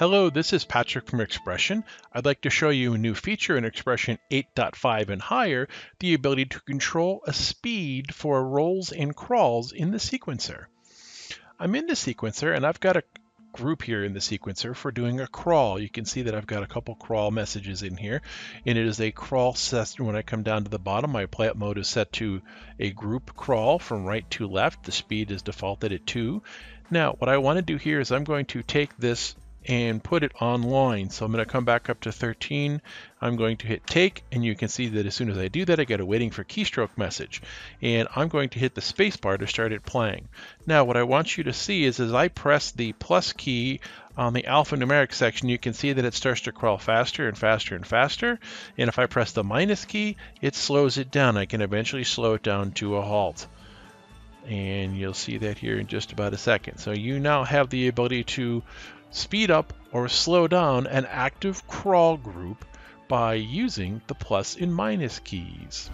Hello, this is Patrick from XPression. I'd like to show you a new feature in XPression 8.5 and higher, the ability to control a speed for rolls and crawls in the sequencer. I'm in the sequencer and I've got a group here in the sequencer for doing a crawl. You can see that I've got a couple crawl messages in here and it is a crawl set. When I come down to the bottom, my playup mode is set to a group crawl from right to left. The speed is defaulted at 2. Now, what I want to do here is I'm going to take this and put it online. So I'm going to come back up to 13. I'm going to hit take and you can see that as soon as I do that I get a waiting for keystroke message and I'm going to hit the spacebar to start it playing. Now what I want you to see is as I press the plus key on the alphanumeric section you can see that it starts to crawl faster and faster and faster and if I press the minus key it slows it down. I can eventually slow it down to a halt and you'll see that here in just about a second. So you now have the ability to speed up or slow down an active crawl group by using the plus and minus keys.